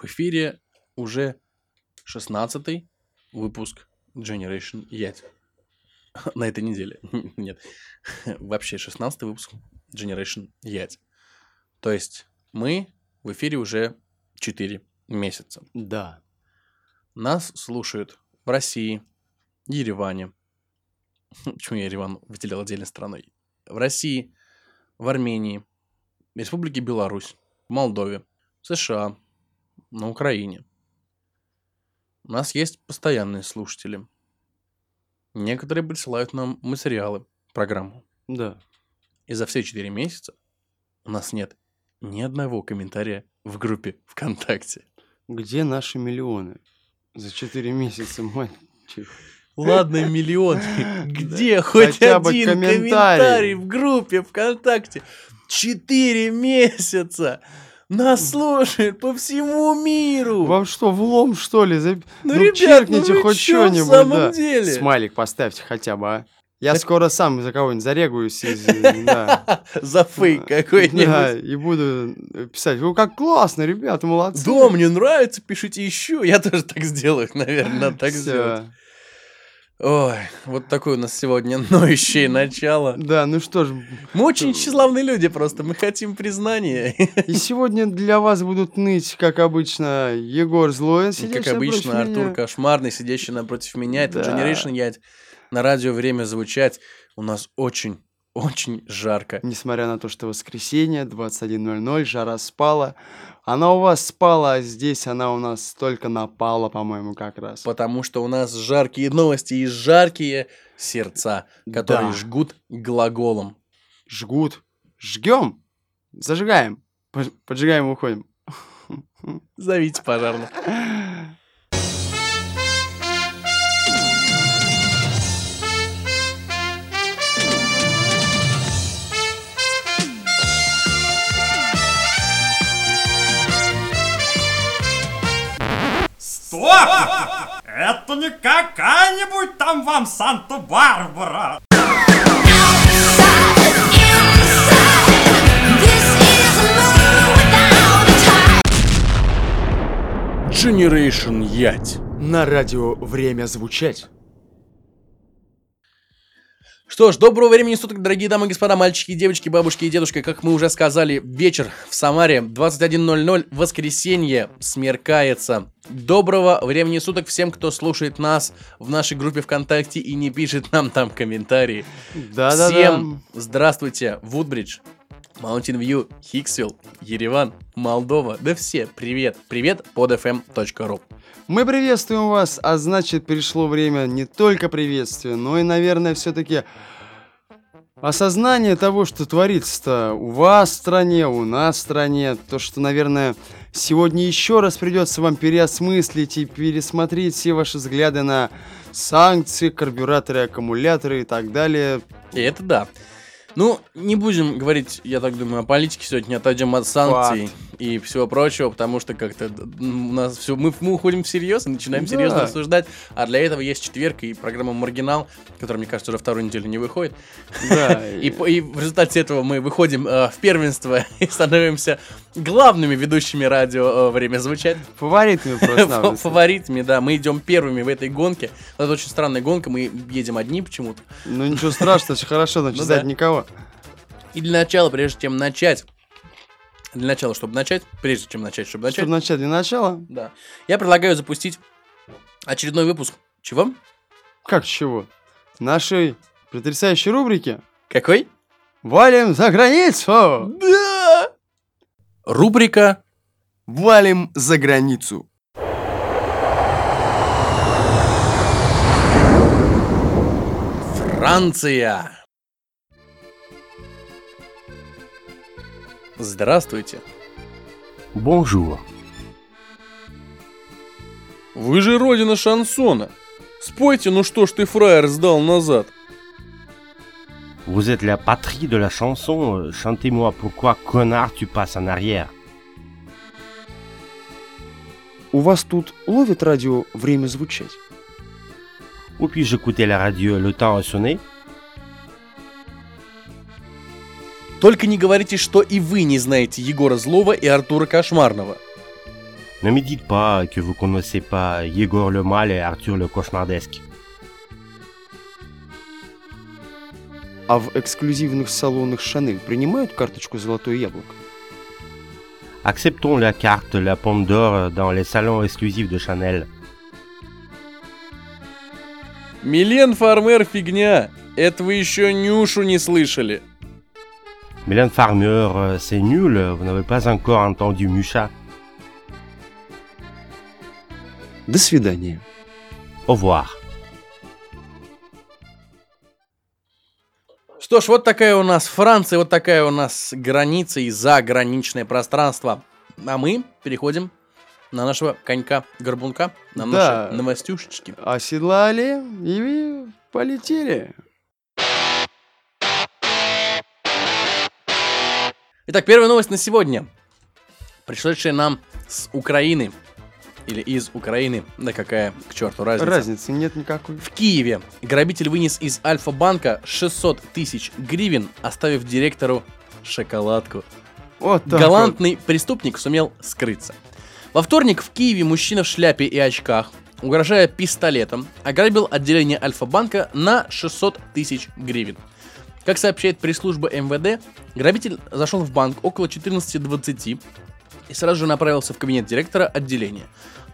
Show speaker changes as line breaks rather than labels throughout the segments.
В эфире уже 16 выпуск Generation Yet. На этой неделе. Нет. Вообще 16 выпуск Generation Yet. То есть мы в эфире уже 4 месяца.
Да.
Нас слушают в России, Ереване. Почему я Ереван выделил отдельной страной? В России, в Армении, Республике Беларусь, в Молдове, США, на Украине. У нас есть постоянные слушатели. Некоторые присылают нам материалы, программу.
Да.
И за все 4 месяца у нас нет ни одного комментария в группе ВКонтакте.
Где наши миллионы? За 4 месяца, мальчик.
Ладно, миллион. Где хоть
Хотя
один
комментарий.
комментарий в группе ВКонтакте? Четыре месяца! Нас слушают по всему миру!
Вам что, влом, что ли? За-
Ну, ребят, ну
черкните
вы
хоть
чё в
что-нибудь,
самом
да.
деле?
Смайлик поставьте хотя бы, а. Я
Так-
скоро сам за кого-нибудь из... Да.
За фейк какой-нибудь.
Да, и буду писать. Вы как классно, ребята, молодцы.
Да, мне нравится, пишите еще. Я тоже так сделаю, наверное, надо так сделать. Ой, вот такое у нас сегодня ноющее начало.
Да, ну что ж,
Мы очень тщеславные люди просто, мы хотим признания.
и сегодня для вас будут ныть, как обычно, Егор сидящий
Как обычно,
напротив меня.
Артур Кошмарный, сидящий напротив меня. Это
Да.
Generation Ять. На радио время звучать. У нас очень, очень жарко.
Несмотря на то, что воскресенье, 21.00, жара спала. Она у вас спала, а здесь она у нас только напала, по-моему, как раз.
Потому что у нас жаркие новости и жаркие сердца, которые
Да.
жгут глаголом.
Жгут. Жгем. Зажигаем. Поджигаем и уходим.
Зовите пожарных.
Стоп! Это не какая-нибудь там вам Санта-Барбара.
Generation Ять.
На радио время звучать.
Что ж, доброго времени суток, дорогие дамы и господа, мальчики, девочки, бабушки и дедушки. Как мы уже сказали, вечер в Самаре, 21.00, воскресенье, смеркается. Доброго времени суток всем, кто слушает нас в нашей группе ВКонтакте и не пишет нам там комментарии.
Да-да-да.
Всем здравствуйте, Вудбридж, Маунтин Вью, Хиксвилл, Ереван, Молдова, да все, привет, привет под fm.ru.
Мы приветствуем вас, а значит, пришло время не только приветствия, но и, наверное, все-таки осознание того, что творится-то у вас в стране, у нас в стране. То, что, наверное, сегодня еще раз придется вам переосмыслить и пересмотреть все ваши взгляды на санкции, карбюраторы, аккумуляторы и так далее.
И это да. Ну, не будем говорить, я так думаю, о политике сегодня, отойдем от санкций и всего прочего, потому что как-то у нас все, мы, мы уходим всерьез и начинаем
Да.
серьезно рассуждать, а для этого есть четверг и программа «Маргинал», которая, мне кажется, уже вторую неделю не выходит.
Да,
И, и в результате этого мы выходим э, в первенство и становимся главными ведущими радио э, «Время звучать».
фаворитами
Фа-
просто.
Фаворитами, да. Мы идем первыми в этой гонке. Это очень странная гонка, мы едем одни почему-то.
Ну ничего страшного, все хорошо, значит,
Ну да.
никого.
И для начала, прежде чем начать, для начала, чтобы начать, прежде чем начать, чтобы начать,
Чтобы начать для начала,
да, я предлагаю запустить очередной выпуск. Чего?
как чего? Нашей потрясающей рубрики
Какой?
«Валим за границу!»
Да! Рубрика
«Валим за границу!»
Франция. Здравствуйте.
Bonjour.
Вы же родина шансона. Спойте, ну что ж ты, фраер, сдал назад.
Vous êtes la patrie de la chanson. euh, Chantez-moi pourquoi, connard, tu passes en arrière.
У вас тут ловит радио время звучать?
Ou puis-je écouter la radio Le temps a sonné
Только не говорите, что и вы не знаете Егора Злова и Артура Кошмарного.
Ne me dites pas que vous connaissez pas Yegor le Mal et Arthur le Cauchemardesque.
А в эксклюзивных салонах Шанель принимают карточку «Золотое яблоко»?
Acceptons la carte La Pomme d'Or dans les salons exclusifs de Chanel.
Милен Фармер фигня. Это вы еще Нюшу не слышали.
Mylène Farmer, euh, c'est nul, vous n'avez pas encore entendu Mucha.
До свидания.
Au revoir.
Что ж, вот такая у нас Франция, вот такая у нас граница и заграничное пространство. А мы переходим на нашего конька-горбунка, на
Да.
наши новостюшечки.
Оседлали и полетели.
Итак, первая новость на сегодня. Пришедшая нам с Украины. Или из Украины. Да какая к черту разница.
Разницы нет никакой.
В Киеве грабитель вынес из Альфа-банка 600 тысяч гривен, оставив директору шоколадку.
Вот так
Галантный преступник сумел скрыться. Во вторник в Киеве мужчина в шляпе и очках, угрожая пистолетом, ограбил отделение Альфа-банка на 600 тысяч гривен. Как сообщает пресс-служба МВД, грабитель зашел в банк около 14.20 и сразу же направился в кабинет директора отделения.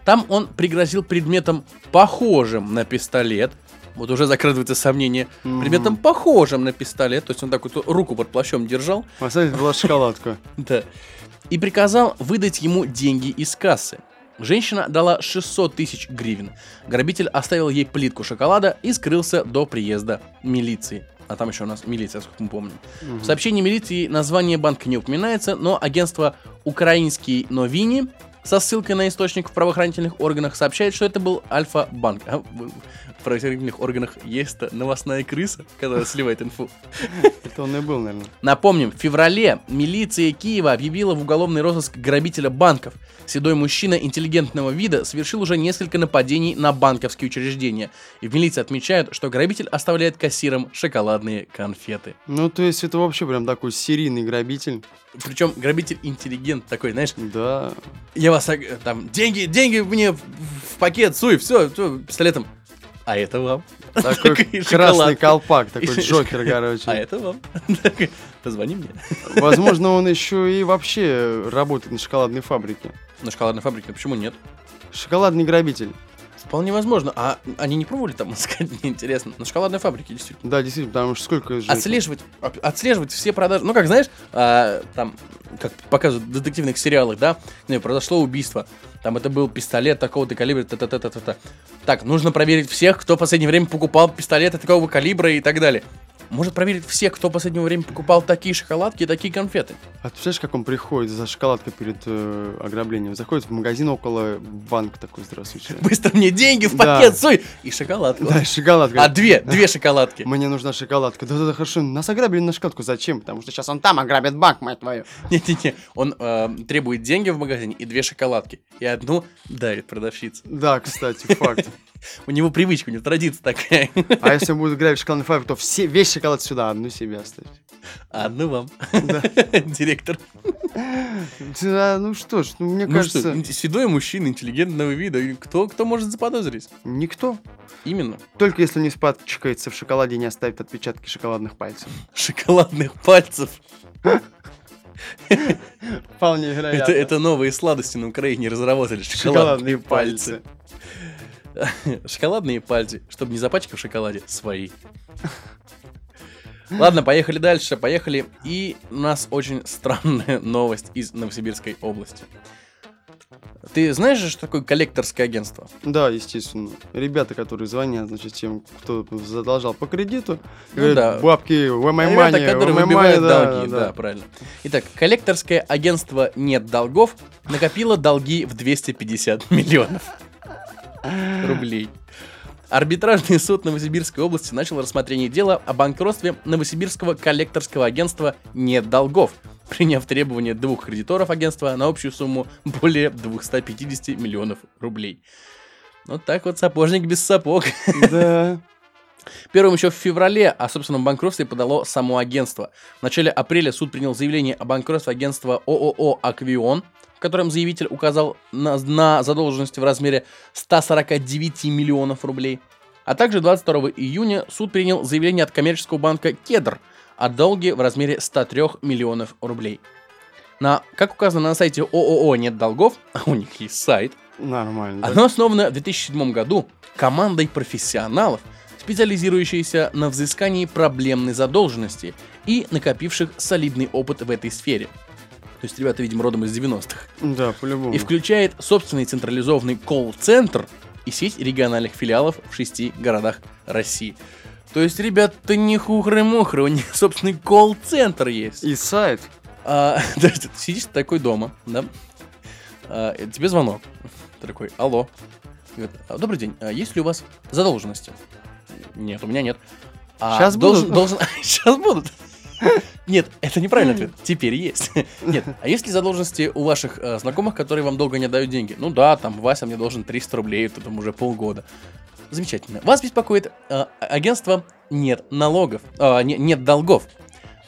Там он пригрозил предметом, похожим на пистолет, вот уже закрадывается сомнение,
Мгм.
предметом похожим на пистолет, то есть он так вот руку под плащом держал.
Поставить была шоколадка.
да. И приказал выдать ему деньги из кассы. Женщина дала 600 тысяч гривен. Грабитель оставил ей плитку шоколада и скрылся до приезда милиции. А там еще у нас милиция, сколько мы помним. В сообщении милиции название банка не упоминается, но агентство «Украинские новини» со ссылкой на источник в правоохранительных органах сообщает, что это был Альфа-банк. А правоохранительных органах есть новостная крыса, которая сливает инфу.
Это он и был, наверное.
Напомним, в феврале милиция Киева объявила в уголовный розыск грабителя банков. Седой мужчина интеллигентного вида совершил уже несколько нападений на банковские учреждения. И в милиции отмечают, что грабитель оставляет кассирам шоколадные конфеты.
Ну, то есть это вообще прям такой серийный грабитель.
Причем грабитель интеллигент такой, знаешь,
Да.
я вас там деньги, деньги мне в, пакет, суй, все, пистолетом. А это вам.
Такой красный колпак, такой Джокер,
А
короче.
это вам. Позвони мне.
Возможно, он еще и вообще работает на шоколадной фабрике.
На шоколадной фабрике, почему нет?
Шоколадный грабитель.
Вполне возможно. А они не пробовали там искать? Мне интересно. На шоколадной фабрике, действительно.
Да, действительно, потому что сколько же...
Отслеживать, от- отслеживать все продажи. Ну, как знаешь, а, там, как показывают в детективных сериалах, да, не, произошло убийство. Там это был пистолет такого-то калибра, та-та-та-та-та. Так, нужно проверить всех, кто в последнее время покупал пистолеты такого калибра и так далее. Может проверить всех, кто в последнее время покупал такие шоколадки и такие конфеты.
А ты представляешь, как он приходит за шоколадкой перед э, ограблением? Заходит в магазин около банка такой, здравствуйте.
Быстро мне деньги в
Да.
пакет, суй! И шоколадку.
Да, шоколадка.
А две, две шоколадки.
Мне нужна шоколадка. Да-да-да, хорошо. Нас ограбили на шоколадку. Зачем? Потому что сейчас он там ограбит банк, мать твою.
Не-не-не, он э, требует деньги в магазине и две шоколадки. И одну дарит продавщице.
Да, кстати, факт.
У него привычка, у него традиция такая.
А если он будет грабить шоколадный фабрик, то все, весь шоколад сюда, одну себе оставить.
А одну вам. Директор.
Да, ну что ж, ну мне
Ну
кажется,
что, седой мужчина интеллигентного вида. Кто, кто может заподозрить?
никто.
Именно.
Только если не испачкается в шоколаде и не оставит отпечатки шоколадных пальцев.
Шоколадных пальцев.
Вполне
Это,
вероятно.
это новые сладости на Украине разработали.
шоколадные
Шоколадные пальцы. Шоколадные пальцы, чтобы не запачкав в шоколаде, свои. Ладно, поехали дальше, поехали. И у нас очень странная новость из Новосибирской области. Ты знаешь же, что такое коллекторское агентство?
Да, естественно. Ребята, которые звонят, значит, тем, кто задолжал по кредиту,
Ну
говорят,
да.
бабки, my
Ребята,
money,
которые
в my money, да,
долги, да,
да.
правильно. Итак, коллекторское агентство «Нет долгов» накопило долги в 250 миллионов рублей. Арбитражный суд Новосибирской области начал рассмотрение дела о банкротстве Новосибирского коллекторского агентства «Нет долгов», приняв требования двух кредиторов агентства на общую сумму более 250 миллионов рублей. Вот так вот сапожник без сапог.
Да.
Первым еще в феврале о собственном банкротстве подало само агентство. В начале апреля суд принял заявление о банкротстве агентства ООО «Аквион», в котором заявитель указал на, на задолженность в размере 149 миллионов рублей. А также 22 июня суд принял заявление от коммерческого банка «Кедр» о долге в размере 103 миллионов рублей. На, как указано на сайте ООО «Нет долгов», а у них есть сайт,
Нормально. да?
оно основано в 2007 году командой профессионалов, специализирующейся на взыскании проблемной задолженности и накопивших солидный опыт в этой сфере. То есть ребята, видимо, родом из 90-х.
Да, по-любому.
И включает собственный централизованный колл-центр и сеть региональных филиалов в шести городах России. То есть, ребята, не хухры-мухры, у них собственный колл-центр есть.
И сайт.
А, есть ты сидишь такой дома, да? А, тебе звонок. Ты такой, алло. Говорит, «А, Добрый день, а есть ли у вас задолженности? Нет, у меня нет. «А
Щас
должен,
будут».
должен... Сейчас будут. Нет, это неправильный ответ. Теперь есть. Нет, а есть ли задолженности у ваших э, знакомых, которые вам долго не отдают деньги? Ну да, там Вася мне должен 300 рублей, это там уже полгода. Замечательно. Вас беспокоит э, агентство «Нет налогов», а, не- «Нет долгов».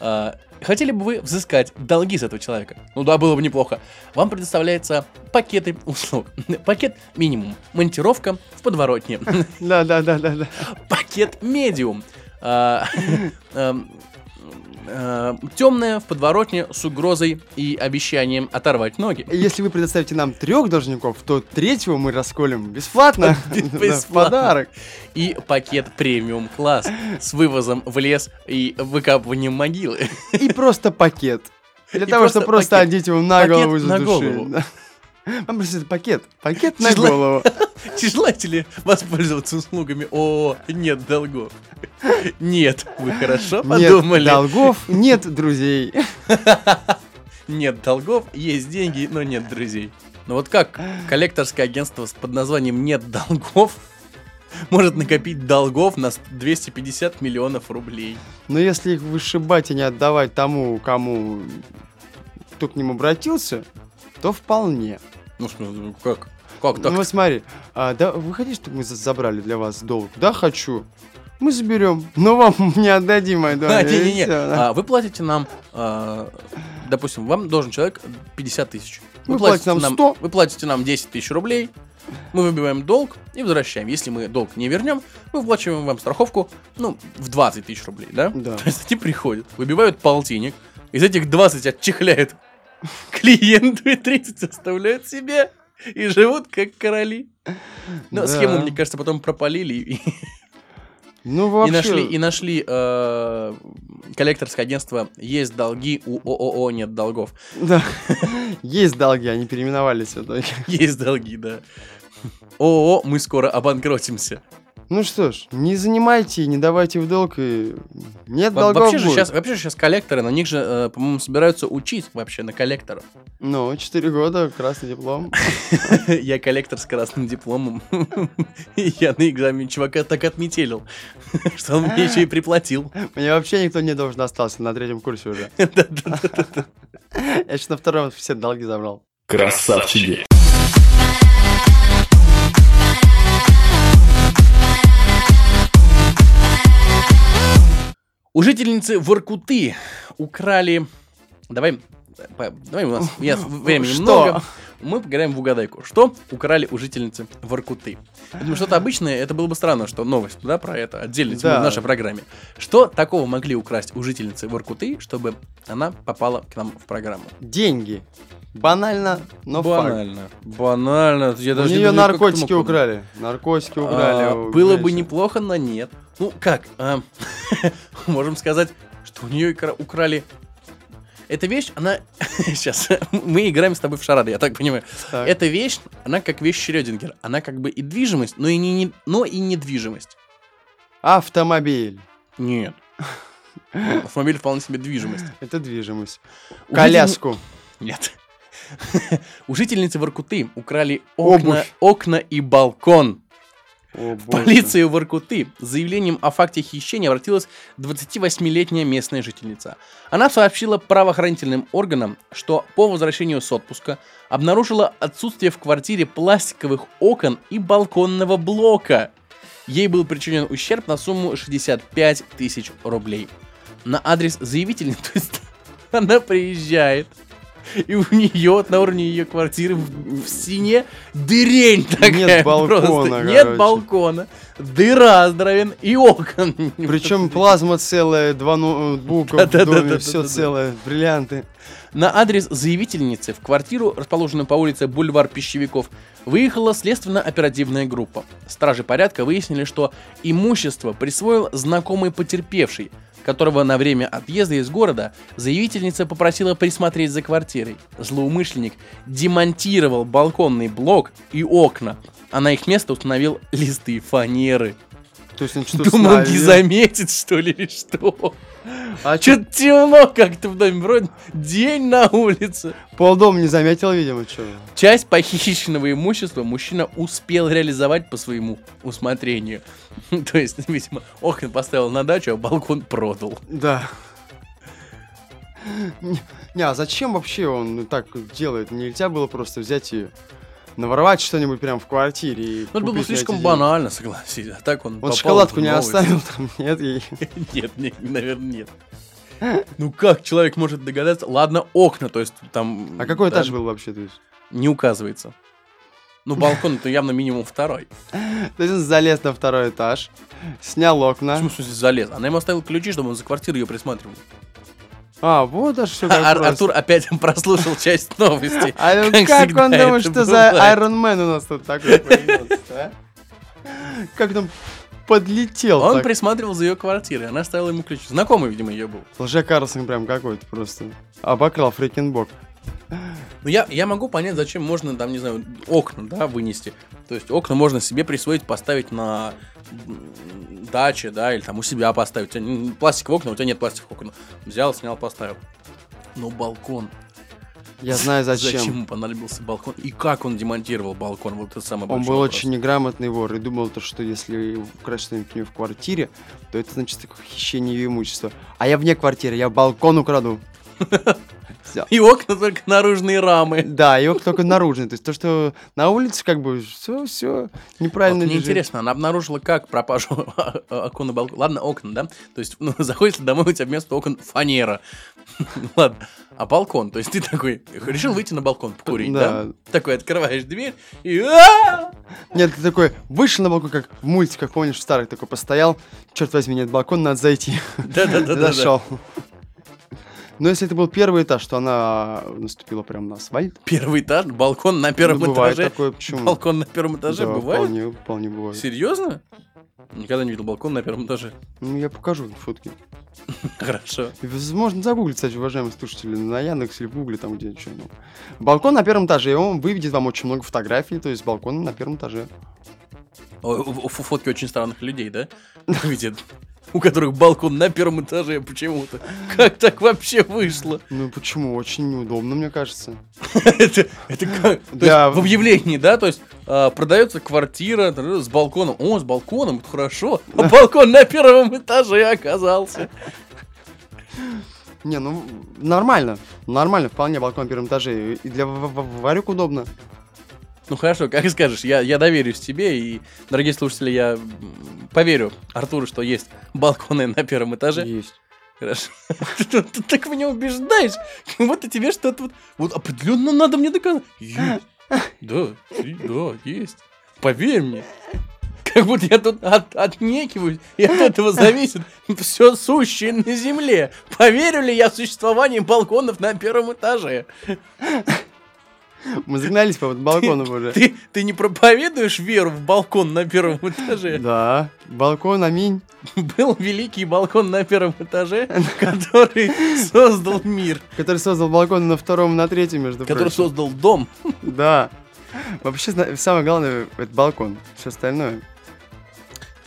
А, Хотели бы вы взыскать долги с этого человека? Ну да, было бы неплохо. Вам предоставляется пакеты услуг. Пакет минимум. Монтировка в подворотне.
Да, да, да, да, да.
Пакет медиум. Темная в подворотне с угрозой и обещанием оторвать ноги.
Если вы предоставите нам трех должников, то третьего мы расколем бесплатно.
Бесплатно.
Подарок.
И пакет премиум класс с вывозом в лес и выкапыванием могилы.
И просто пакет. Для того, чтобы просто одеть его на голову и задушить. Вам просто пакет. Пакет на
Числа-
голову.
Желаете ли воспользоваться услугами ООО «Нет долгов»? Нет, вы хорошо
Нет
подумали.
долгов, нет друзей.
Нет долгов, есть деньги, но нет друзей. Ну вот как коллекторское агентство с под названием «Нет долгов» может накопить долгов на 250 миллионов рублей?
Но если их вышибать и не отдавать тому, кому кто к ним обратился, то вполне.
Ну, в смысле, как? Как так?
Ну вот смотри, а, да, вы хотите, чтобы мы за- забрали для вас долг? Да, хочу. Мы заберем, но вам не отдадим мой долг.
А,
и
не-не-не.
да.
А, Вы платите нам, а, допустим, вам должен человек 50 тысяч.
Вы платите нам 100.
Вы платите нам 10 тысяч рублей, мы выбиваем долг и возвращаем. Если мы долг не вернем, мы выплачиваем вам страховку, ну, в 20 тысяч рублей, да?
Да.
То есть они приходят, выбивают полтинник, из этих 20 отчехляют клиенту и 30 оставляют себе. И живут как короли. Но
Да.
схему, мне кажется, потом пропалили и,
Ну
и
вообще,
нашли, и нашли э, коллекторское агентство «Есть долги, у ООО нет долгов».
да. есть долги, они переименовались в итоге.
Есть долги, да. ООО «Мы скоро обанкротимся».
Ну что ж, не занимайте, не давайте в долг и нет
Во-
долгов
вообще, же
будет.
сейчас, вообще же сейчас коллекторы, на них же, э, по-моему, собираются учить вообще на коллекторов.
Ну, 4 года, красный диплом.
Я коллектор с красным дипломом. Я на экзамене чувака так отметелил, что он мне еще и приплатил.
Мне вообще никто не должен остался на третьем курсе уже. Я сейчас на втором все долги забрал.
Красавчики.
Жительницы Воркуты украли... Давай, давай у нас, у нас времени
Что?
много. Мы поиграем в угадайку. Что украли у жительницы Воркуты? Я думаю, что-то обычное, это было бы странно, что новость, да, про это отдельно
Да.
в нашей программе. Что такого могли украсть у жительницы Воркуты, чтобы она попала к нам в программу?
Деньги. Банально, но факт.
Банально. Банально. Я
У
даже не
нее
думаю,
наркотики украли. Наркотики
А,
украли. у
было бы неплохо, но нет. Ну как? а, можем сказать, что у нее украли. Эта вещь, она... Сейчас, мы играем с тобой в шарады, я так понимаю.
Так.
Эта вещь, она как вещь Шрёдингер. Она как бы и движимость, но и, не, не- но и недвижимость.
Автомобиль.
Нет. Автомобиль вполне себе движимость.
Это движимость.
У
Коляску.
Нет. У жительницы Воркуты украли окна, окна и балкон.
О,
В полицию Воркуты с заявлением о факте хищения обратилась 28-летняя местная жительница. Она сообщила правоохранительным органам, что по возвращению с отпуска обнаружила отсутствие в квартире пластиковых окон и балконного блока. ей был причинен ущерб на сумму 65 тысяч рублей. На адрес заявительницы, то есть она приезжает, и у нее на уровне ее квартиры в, в стене дырень такая.
Нет балкона,
просто. Нет
короче.
балкона, дыра здоровен и окон.
Причем плазма целая, два ноутбука в доме, все целое, бриллианты.
На адрес заявительницы в квартиру, расположенную по улице Бульвар Пищевиков, выехала следственно-оперативная группа. Стражи порядка выяснили, что имущество присвоил знакомый потерпевший, которого на время отъезда из города заявительница попросила присмотреть за квартирой. Злоумышленник демонтировал балконный блок и окна, а на их место установил листы фанеры.
То есть он что
Думал, не заметит, что ли, или что?
А что,
Что-то темно как-то в доме, вроде день на улице.
полдом не заметил, видимо, что?
Часть похищенного имущества мужчина успел реализовать по своему усмотрению. То есть, видимо, окна поставил на дачу, а балкон продал.
Да. Не, не, а зачем вообще он так делает? Нельзя было просто взять и наворовать что-нибудь прямо в квартире и
Ну, это было бы слишком банально, согласись. А так он попал
шоколадку не оставил там, нет?
Нет, не- наверное, нет. Ну как человек может догадаться? Ладно, окна, то есть там...
А какой этаж был вообще? То есть?
Не указывается. Ну, балкон это явно минимум второй.
То есть он залез на второй этаж, снял окна.
Почему, в смысле, залез? Она ему оставила ключи, чтобы он за квартирой ее присматривал.
А, вот аж все
А-
как
Ар-
просто.
Артур опять прослушал часть новости.
А ну
как
он думает, что за. Iron Man у нас тут такой появился, а? Как там подлетел
Он
так.
присматривал за ее квартирой, она оставила ему ключи. Знакомый, видимо, ее был.
Лже Карлсон прям какой-то просто. Обокрал фрикинбок.
Ну, я, я могу понять, зачем можно, там, не знаю, окна, да, вынести. То есть окна можно себе присвоить, поставить на даче, да, или там у себя поставить. У тебя пластиковые окна, у тебя нет пластиковых окон. Взял, снял, поставил. Но балкон.
Я знаю зачем.
Зачем ему понадобился балкон? И как он демонтировал балкон? Вот это самый
Он был
вопрос.
очень неграмотный вор и думал, то, что если украсть что-нибудь у него в квартире, то это значит такое хищение ее имущества. А я вне квартиры, я балкон украду. Всё.
И окна только наружные рамы.
Да, его только наружный. То есть то, что на улице, как бы, все, все неправильно
Вот мне
лежит.
интересно, она обнаружила, как пропажу окон и балкон. Ладно, окна, да? То есть, ну, заходишь домой, у тебя вместо окон фанера. Ладно. А балкон? То есть ты такой, решил выйти на балкон покурить, да?
Да.
Такой, открываешь дверь и...
Нет, ты такой вышел на балкон, как в мультиках, помнишь, в старых такой постоял. Черт возьми, нет балкона, надо зайти.
Да-да-да-да.
Зашел. Но если это был первый этаж, то она наступила прям на асфальт.
Первый этаж, балкон на первом
Ну, бывает
этаже.
такое, почему?
Балкон на первом этаже
Да,
бывает?
Вполне, вполне бывает.
Серьезно? Никогда не видел балкон на первом этаже.
Ну, я покажу фотки.
Хорошо.
Возможно, загуглить, кстати, уважаемые слушатели, на Яндекс или в Гугле, там где что. Ну. Балкон на первом этаже, и он выведет вам очень много фотографий, то есть балкон на первом этаже.
О, фотки очень странных людей, да? Видят. У которых балкон на первом этаже почему-то. Как так вообще вышло?
Ну почему? Очень неудобно, мне кажется.
это, как? В объявлении, да? То есть а, продается квартира с балконом. О, с балконом, это хорошо. А балкон на первом этаже оказался.
Не, ну нормально. Нормально, вполне балкон на первом этаже. И для варюк удобно.
Ну хорошо, как скажешь, я, я доверюсь тебе, и, дорогие слушатели, я поверю Артуру, что есть балконы на первом этаже.
Есть.
Хорошо. Ты, ты так меня убеждаешь, как будто тебе что-то вот, вот определенно надо мне доказать. Есть. Да, да, есть. Поверь мне. Как будто я тут от, отнекиваюсь, и от этого зависит все сущее на земле. Поверю ли я в существование балконов на первом этаже?
Мы загнались по балкону уже.
Ты, ты не проповедуешь веру в балкон на первом этаже?
Да, балкон, аминь.
Был великий балкон на первом этаже, который создал мир,
Который создал балкон на втором, на третьем, между
который
прочим.
создал дом.
Да. Вообще, самое главное, это балкон. Все остальное.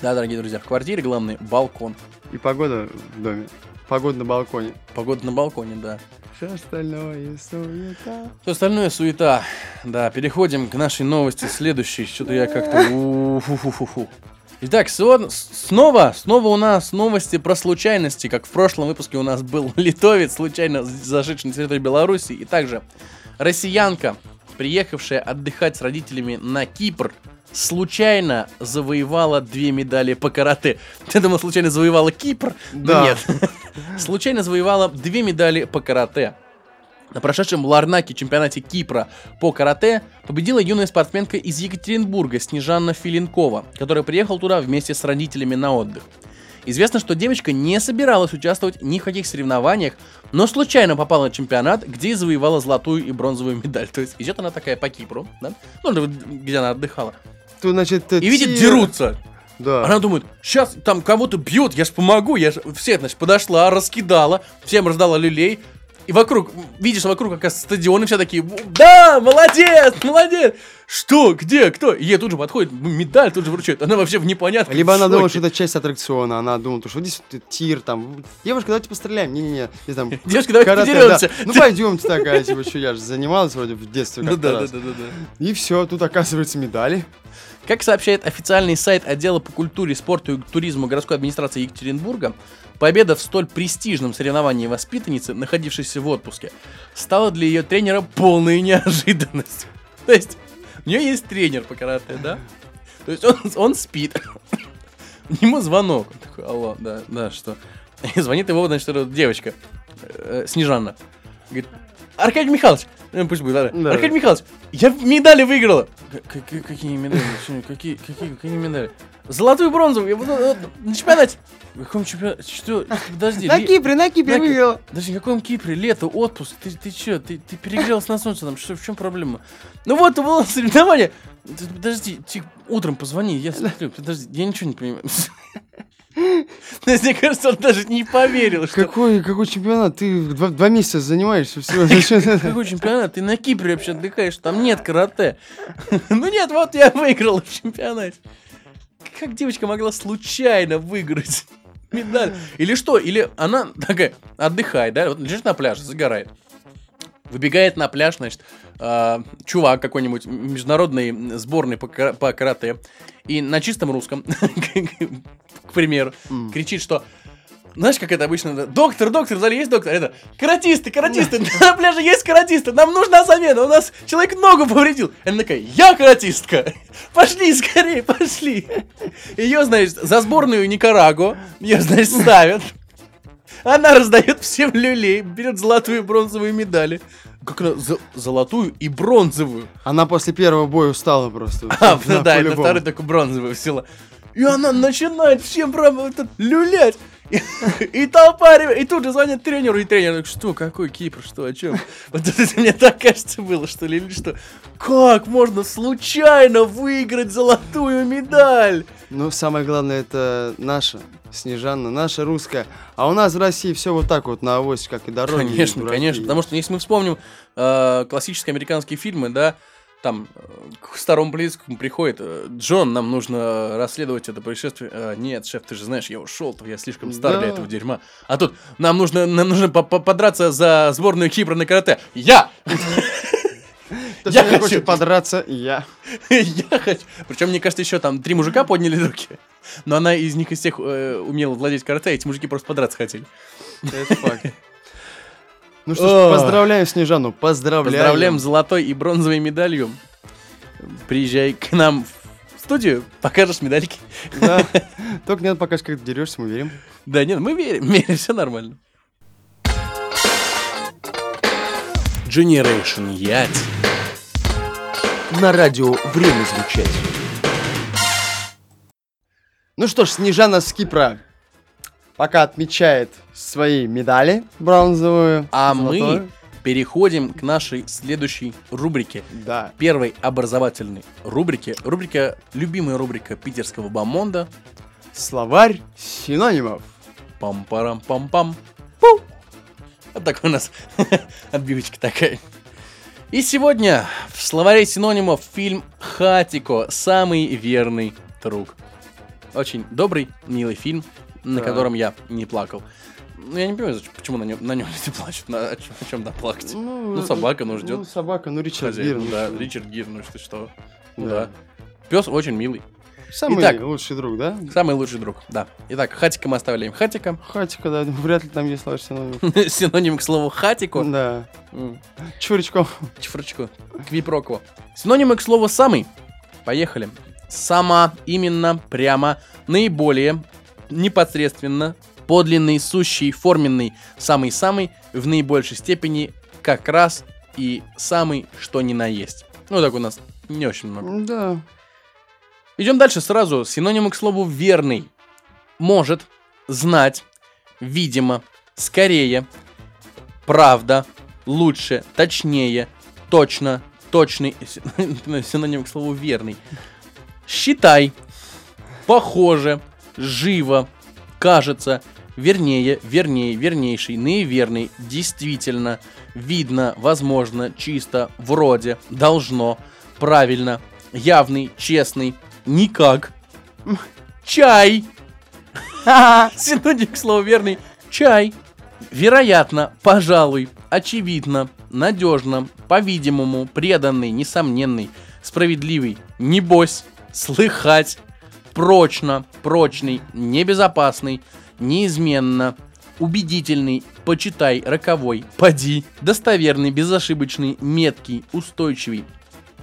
Да, дорогие друзья, в квартире главный балкон.
И погода в доме. Погода на балконе.
Погода на балконе, да.
Все остальное суета.
Все остальное суета. Да, переходим к нашей новости следующей. Что-то я как-то... Итак, снова, снова у нас новости про случайности, как в прошлом выпуске у нас был литовец, случайно зашедший на территорию Беларуси, и также россиянка, приехавшая отдыхать с родителями на Кипр, случайно завоевала две медали по карате. Ты думал, случайно завоевала Кипр?
Да.
Нет. Случайно завоевала две медали по карате. На прошедшем Ларнаке чемпионате Кипра по карате победила юная спортсменка из Екатеринбурга Снежанна Филинкова, которая приехала туда вместе с родителями на отдых. Известно, что девочка не собиралась участвовать ни в каких соревнованиях, но случайно попала на чемпионат, где и завоевала золотую и бронзовую медаль. То есть идет она такая по Кипру, да? Ну, где она отдыхала.
Значит,
И видит, дерутся.
Да.
Она думает, сейчас там кого-то бьют, я ж помогу. Я ж... Все, значит, подошла, раскидала, всем раздала люлей. И вокруг, видишь, вокруг как раз стадион, и все такие, да, молодец, молодец. Что, где, кто? И ей тут же подходит, медаль тут же вручают. Она вообще в непонятном
Либо она думала, что это часть аттракциона, она думала, что здесь тир, там, девушка, давайте постреляем, не-не-не, и там,
Девушка, давайте
карате,
подеремся.
да. Ну пойдемте такая, типа, что я же занималась вроде в детстве
Ну да, да, да, да, да.
И все, тут оказывается медали.
Как сообщает официальный сайт отдела по культуре, спорту и туризму городской администрации Екатеринбурга, победа в столь престижном соревновании воспитанницы, находившейся в отпуске, стала для ее тренера полной неожиданностью. То есть, у нее есть тренер по карате, да? То есть он, он спит. Ему звонок. Он такой, алло, да, да, что? И звонит его, значит, девочка, э, Снежанна. Говорит, Аркадий Михайлович, ну, пусть будет, ладно.
Да.
Аркадий Михайлович, я медали выиграла. Какие, медали? Какие, какие, какие медали? Золотую и бронзовую. Я буду, э, на чемпионате. В каком чемпионате? Что? Подожди.
На Кипре, на Кипре выиграла.
Подожди, в каком Кипре? Лето, отпуск. Ты, ты чё? Ты, ты перегрелась на солнце там? Что, в чем проблема? Ну вот, было соревнование. Подожди, тихо, утром позвони, я смотрю. Подожди, я ничего не понимаю. Мне кажется, он даже не поверил, что...
Какой, какой чемпионат? Ты два, два месяца занимаешься всего.
Какой чемпионат? Ты на Кипре вообще отдыхаешь, там нет карате. Ну нет, вот я выиграл в чемпионате. Как девочка могла случайно выиграть медаль? Или что? Или она такая отдыхает, да, вот лежит на пляже, загорает. Выбегает на пляж, значит, а, чувак какой-нибудь по, кара- по карате и на чистом русском, к примеру, кричит, что знаешь, как это обычно? Доктор, доктор, в зале есть доктор? Это каратисты, каратисты, на пляже есть каратисты, нам нужна замена, у нас человек ногу повредил. Она такая, я каратистка, пошли скорее, пошли. Ее, значит, за сборную Никарагуа, ее, значит, ставят. Она раздает всем люлей, берет золотую и бронзовую медали. Как она? За- золотую и бронзовую.
Она после первого боя устала просто.
А, ну да, и на второй только бронзовую взяла. И она начинает всем прям этот люлять. И, и толпа, и тут же звонят тренеру, и тренер говорит, что, какой Кипр, что, о чем? Вот это мне так кажется было, что ли, или что? Как можно случайно выиграть золотую медаль?
Ну, самое главное, это наша Снежанна, наша русская. А у нас в России все вот так вот на авось, как и дороги. и
Конечно,
дураки.
конечно. Потому что если мы вспомним э, классические американские фильмы, да, там э, к старому полицейскому приходит э, Джон, нам нужно расследовать это происшествие. «Э, нет, шеф, ты же знаешь, я ушел, я слишком стар для
Да.
этого дерьма. А тут нам нужно, нам нужно по- по- подраться за сборную Кипра на карате. Я! Я хочу.
подраться, я.
Я хочу. Причем, мне кажется, еще там три мужика подняли руки. Но она из них из всех э, умела владеть карате, а эти мужики просто подраться хотели.
Это факт. Ну что ж, поздравляем Снежану, поздравляем.
Поздравляем с золотой и бронзовой медалью. Приезжай к нам в студию, покажешь медальки.
Да. Только нет, пока как ты дерешься, мы верим.
Да нет, мы верим, верим, все нормально. Generation Yacht.
На радио время звучать.
Ну что ж, Снежана с Кипра пока отмечает свои медали бронзовую.
А
золотую.
мы переходим к нашей следующей рубрике.
Да.
Первой образовательной рубрике. Рубрика, любимая рубрика питерского бомонда.
Словарь синонимов.
Пам-парам-пам-пам. Пу! Вот такой у нас отбивочка такая. И сегодня в словаре синонимов фильм «Хатико. Самый верный друг». Очень добрый, милый фильм, на
Да.
котором я не плакал. Ну, я не понимаю, зачем- почему на нем, на нем люди плачут, на, о, чем, о чем там плакать. Ну, собака, ну, ждет.
Ну, собака, ну, Ричард Гир. ну,
да,
что.
Ричард Гир, ну что, что. Ну
Да.
да. Пес очень милый.
Самый
Итак.
лучший друг, да?
Самый лучший друг, да. Итак, хатика мы оставляем. Хатика.
Хатика, да, вряд ли там есть словарь синонимов.
Синоним к слову хатико.
Да.
М.
Чурочков.
Чифрочку. Квипрокво. Синонимы к слову самый. Поехали. Сама, именно, прямо, наиболее, непосредственно, подлинный, сущий, форменный, самый-самый, в наибольшей степени, как раз и самый, что ни на есть. Ну, так у нас не очень много.
Да.
Идем дальше сразу. Синонимы к слову верный. Может, знать, видимо, скорее, правда, лучше, точнее, точно, точный. Синоним к слову верный. Считай, похоже, живо, кажется, вернее, вернее, вернейший, наиверный, действительно, видно, возможно, чисто, вроде, должно, правильно, явный, честный, никак, чай, синоним к слову верный, чай, вероятно, пожалуй, очевидно, надежно, по-видимому, преданный, несомненный, справедливый, небось, слыхать, прочно, прочный, небезопасный, неизменно, убедительный, почитай, роковой, поди, достоверный, безошибочный, меткий, устойчивый,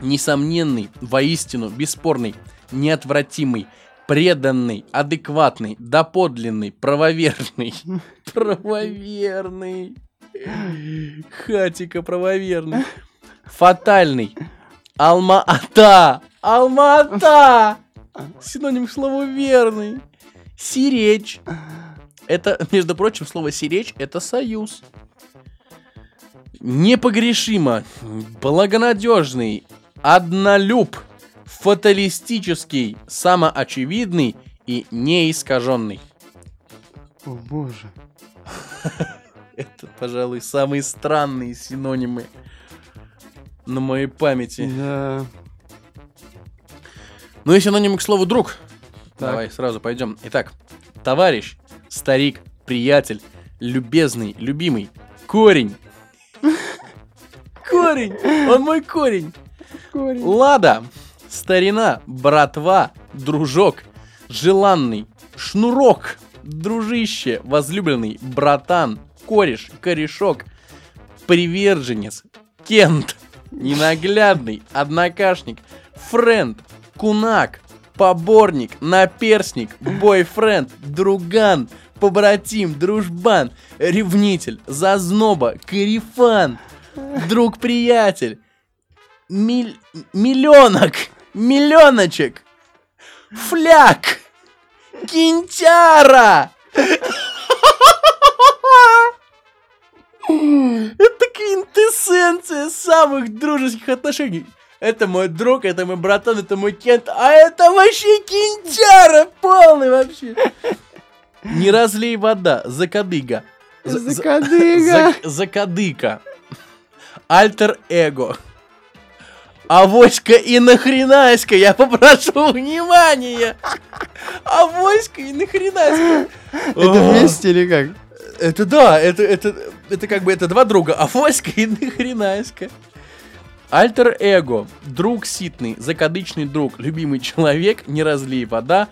несомненный, воистину, бесспорный, неотвратимый, преданный, адекватный, доподлинный, правоверный. Правоверный. Хатика правоверный. Фатальный. Алма-Ата. Алма-Ата. Синоним к слову верный. Сиречь. Это, между прочим, слово сиречь это союз. Непогрешимо, благонадежный, однолюб, фаталистический, самоочевидный и неискаженный.
О боже.
Это, пожалуй, самые странные синонимы на моей памяти.
Да.
Ну и синонимы к слову друг.
Так.
Давай сразу пойдем. Итак, товарищ, старик, приятель, любезный, любимый, корень. Корень! Он мой корень!
Корень.
Лада, старина, братва, дружок, желанный, шнурок, дружище, возлюбленный, братан, кореш, корешок, приверженец, кент, ненаглядный, однокашник, френд, кунак, поборник, наперсник, бойфренд, друган, побратим, дружбан, ревнитель, зазноба, корефан, друг-приятель, миль- миллионок, миллионочек, фляг, кинтяра. Это квинтэссенция самых дружеских отношений. Это мой друг, это мой братан, это мой кент, а это вообще кинтяра полный вообще. Не разлей вода, закадыга. За- за-
Закадыга.
Зак- Закадыка. Альтер-эго. Авоська и нахренаська, я попрошу внимания. Авоська и нахренаська.
Это вместе или как?
Это да, это, это, это как бы это два друга, Авоська и нахренаська. Альтер-эго. Друг ситный, закадычный друг, любимый человек, не разлей вода,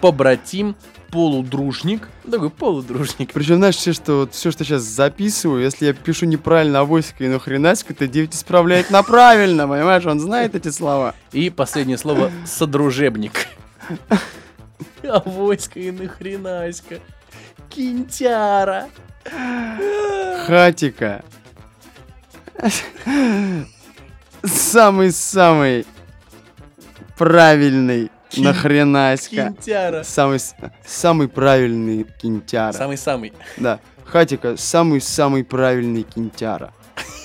побратим, полудружник. Такой полудружник.
Причем, знаешь, все, что вот все, что сейчас записываю, если я пишу неправильно авоська и нахренаська, то девять исправляет на правильно, понимаешь? Он знает эти слова.
И последнее слово содружебник. Авоська и нахренаська. Кинтяра.
Хатика. Самый-самый правильный нахренаська.
Кинтяра.
Самый, самый правильный кинтяра.
Самый-самый.
Да. Хатика, самый-самый правильный кинтяра.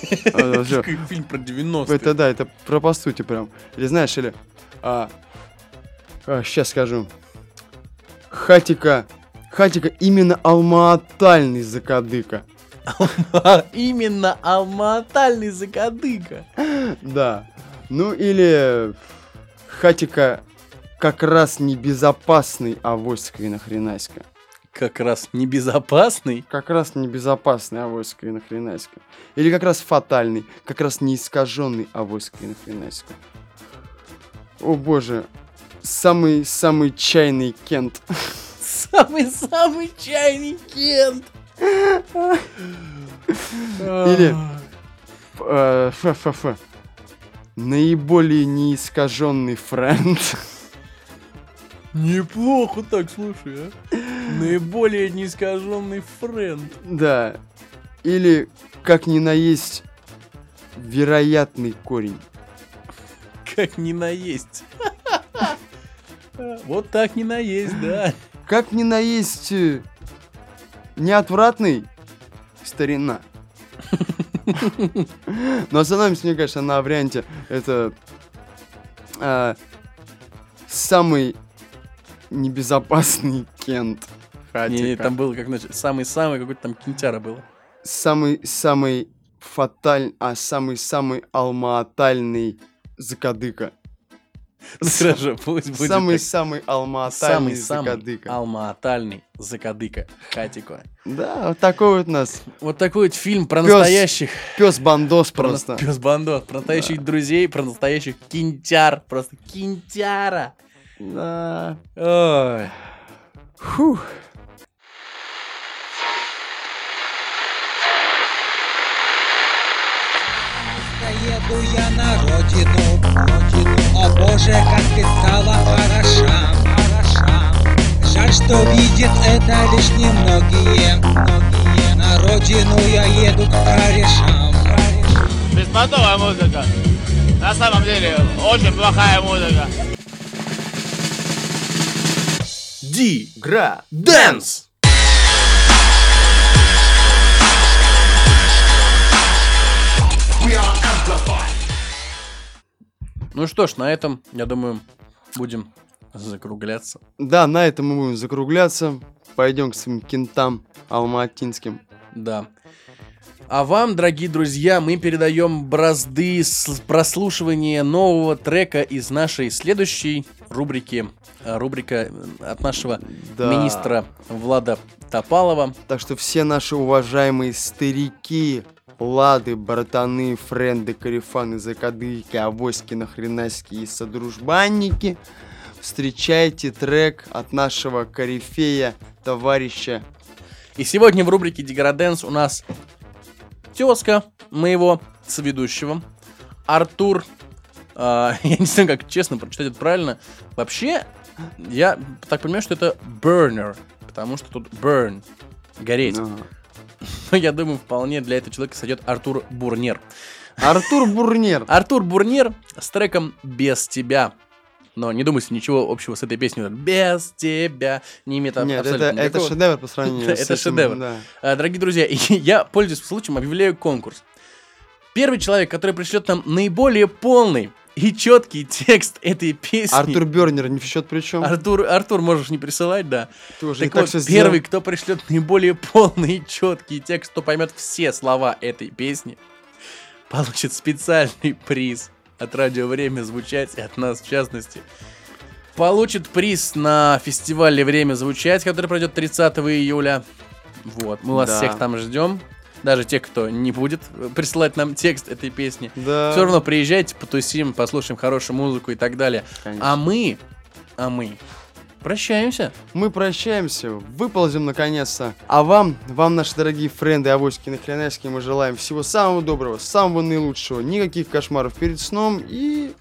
Фильм про 90
Это да, это про по сути прям. Или знаешь, или... А, сейчас скажу. Хатика... Хатика именно алмаатальный закадыка.
Именно алматальный закадыка.
Да. Ну или... Хатика как раз небезопасный авоська и нахренаська.
Как раз небезопасный.
Как раз небезопасный авоська и нахренаська. Или как раз фатальный, как раз неискаженный авоська и нахренаська. О боже, самый-самый чайный Кент.
Самый-самый чайный Кент.
Или... э, Ф-ф-ф. Наиболее неискаженный френд.
Неплохо так, слушай, а. Наиболее неискаженный френд.
Да. Или, как ни наесть, вероятный корень.
Как не наесть. Вот так не наесть, да.
Как ни наесть э, неотвратный старина. Но остановимся, мне кажется, на варианте. Это а, самый небезопасный Кент.
Не, там было как значит, самый-самый какой-то там кинтяра было.
Самый-самый фаталь... А самый-самый алмаатальный закадыка.
Хорошо, пусть будет.
Самый-самый алмаатальный
Самый-самый
закадыка.
алмаатальный закадыка Хатико.
Да, вот такой вот у нас
Вот такой вот фильм про настоящих
пес бандос просто.
Пес бандо, про настоящих друзей, про настоящих кинтяр. Просто кинтяра.
Да.
Ой.
Фух.
Еду я на родину, родину. О боже, как ты стала хороша, хороша. Жаль, что видит это лишь немногие, многие. На родину я еду к корешам.
Беспонтовая музыка. На самом деле, очень плохая музыка.
Ди. Ну что ж, на этом, я думаю, будем закругляться.
Да, на этом мы будем закругляться. Пойдем к своим кентам алматинским.
Да. А вам, дорогие друзья, мы передаем бразды с прослушивания нового трека из нашей следующей рубрики. А, Рубрика от нашего
Да.
министра Влада Топалова.
Так что все наши уважаемые старики, лады, братаны, френды, карифаны, закадыки, авоськи, нахренаськи и содружбанники, встречайте трек от нашего корифея, товарища.
И сегодня в рубрике Деграденс у нас тезка моего соведущего, Артур. а, я не знаю, как честно прочитать это правильно. Вообще, я так понимаю, что это burner, потому что тут burn, гореть.
Ага.
Но я думаю, вполне для этого человека сойдет Артур Бурнер.
Артур Бурнер.
Артур Бурнер с треком «Без тебя». Но не думайте, ничего общего с этой песней. «Без тебя» не имеет
Нет,
абсолютно
это, это
никакого.
шедевр по сравнению с
это
этим,
шедевр.
да.
А, Дорогие друзья, я, пользуясь случаем, объявляю конкурс. Первый человек, который пришлет нам наиболее полный и четкий текст этой песни.
Артур Бернер не в счет причем.
Артур, Артур, можешь не присылать, да.
Ты уже
Так
так
вот,
всё
первый,
сделал.
кто пришлет наиболее полный и четкий текст, кто поймет все слова этой песни, получит специальный приз от радио «Время звучать» и от нас в частности. Получит приз на фестивале «Время звучать», который пройдет 30 июля. Вот, мы вас
Да.
всех там ждем. Даже тех, кто не будет присылать нам текст этой песни.
Да.
Все равно приезжайте, потусим, послушаем хорошую музыку и так далее.
Конечно.
А мы, а мы прощаемся.
Мы прощаемся, выползем наконец-то. А вам, вам, наши дорогие френды, авоськи, нахренаськи, мы желаем всего самого доброго, самого наилучшего, никаких кошмаров перед сном и...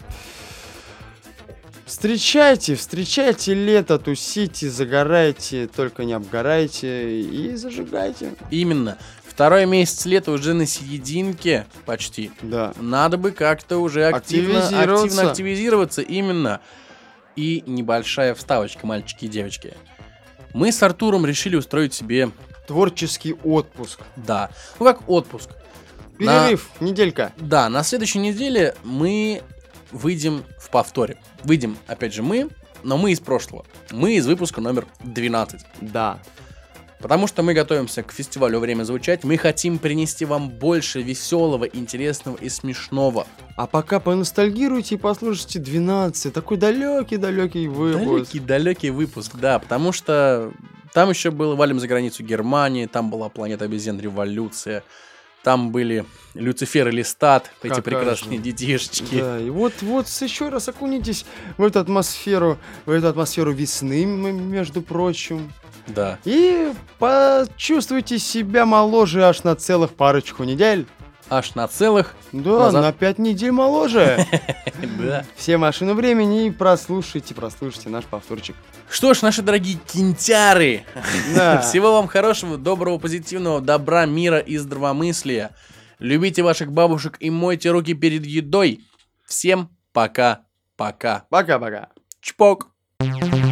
Встречайте, встречайте лето, тусите, загорайте, только не обгорайте и зажигайте.
Именно. Второй месяц лета уже на серединке почти.
Да.
Надо бы как-то уже активно,
Активизироваться.
активно активизироваться. Именно. И небольшая вставочка, мальчики и девочки. Мы с Артуром решили устроить себе,
Творческий отпуск.
да, ну как отпуск. На-
Перерыв, неделька.
Да, на следующей неделе мы выйдем в повторе. Выйдем, опять же, мы, но мы из прошлого. Мы из выпуска номер 12.
Да.
Потому что мы готовимся к фестивалю «Время звучать». Мы хотим принести вам больше веселого, интересного и смешного.
А пока поностальгируйте и послушайте 12. Такой далекий-далекий выпуск.
Далекий-далекий выпуск, да, потому что там еще было «Валим за границу Германии», там была «Планета обезьян. Революция», там были Люцифер и Листат, эти
Какая
прекрасные
же.
детишечки.
Да, и вот, вот еще раз окунитесь в эту атмосферу, в эту атмосферу весны, между прочим.
Да.
И почувствуйте себя моложе аж на целых парочку недель.
аж на целых...
Да,
Назад.
на пять недель моложе.
Да.
Все машину времени и прослушайте, прослушайте наш повторчик.
Что ж, наши дорогие кинтяры, всего вам хорошего, доброго, позитивного, добра, мира и здравомыслия. Любите ваших бабушек и мойте руки перед едой. Всем пока-пока.
Пока-пока.
Чпок.
Я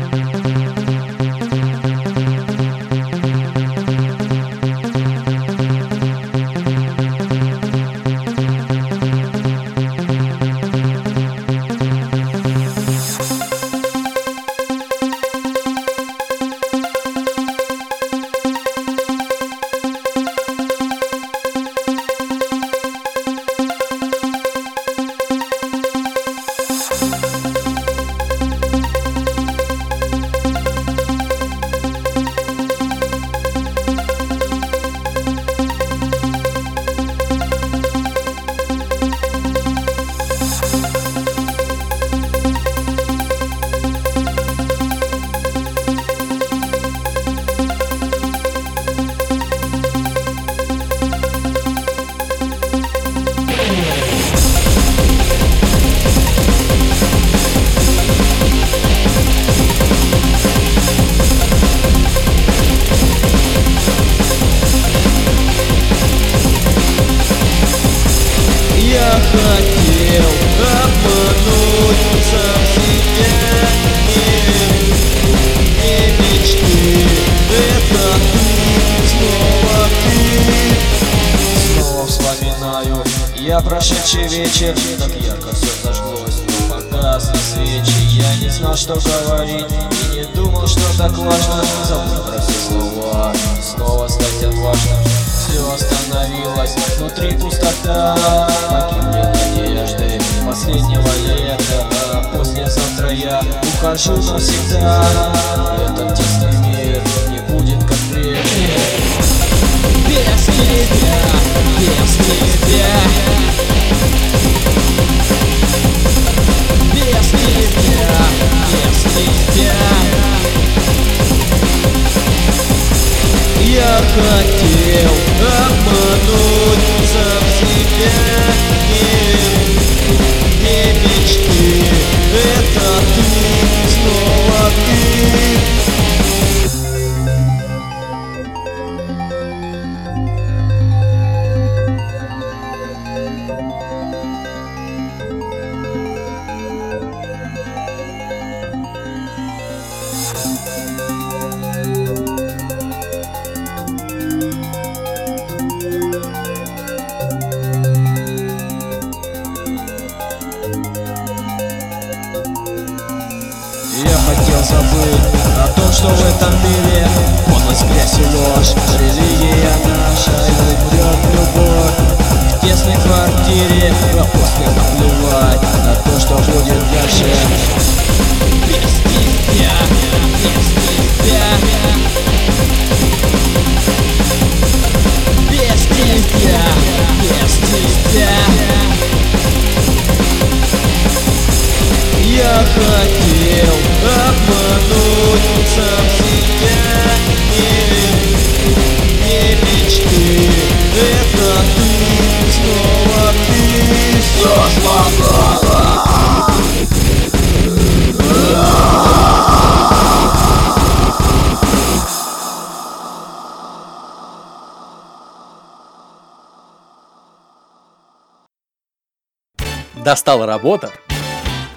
Достала работа,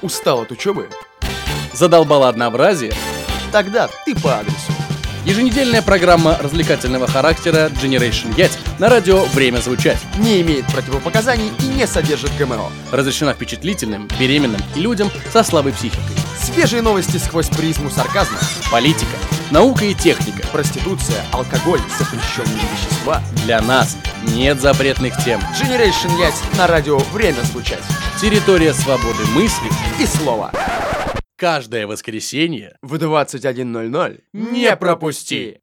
Устал от учебы?
задолбала однообразие.
Тогда ты по адресу.
Еженедельная программа развлекательного характера Generation Yet на радио «Время звучать».
Не имеет противопоказаний и не содержит ГМО.
Разрешена впечатлительным, беременным и людям со слабой психикой.
Свежие новости сквозь призму сарказма.
Политика, наука и техника.
Проституция, алкоголь, запрещенные вещества.
Для нас нет запретных тем.
Generation Yacht на радио «Время звучать».
Территория свободы мысли.
И слово.
Каждое воскресенье
В 21.00
не пропусти!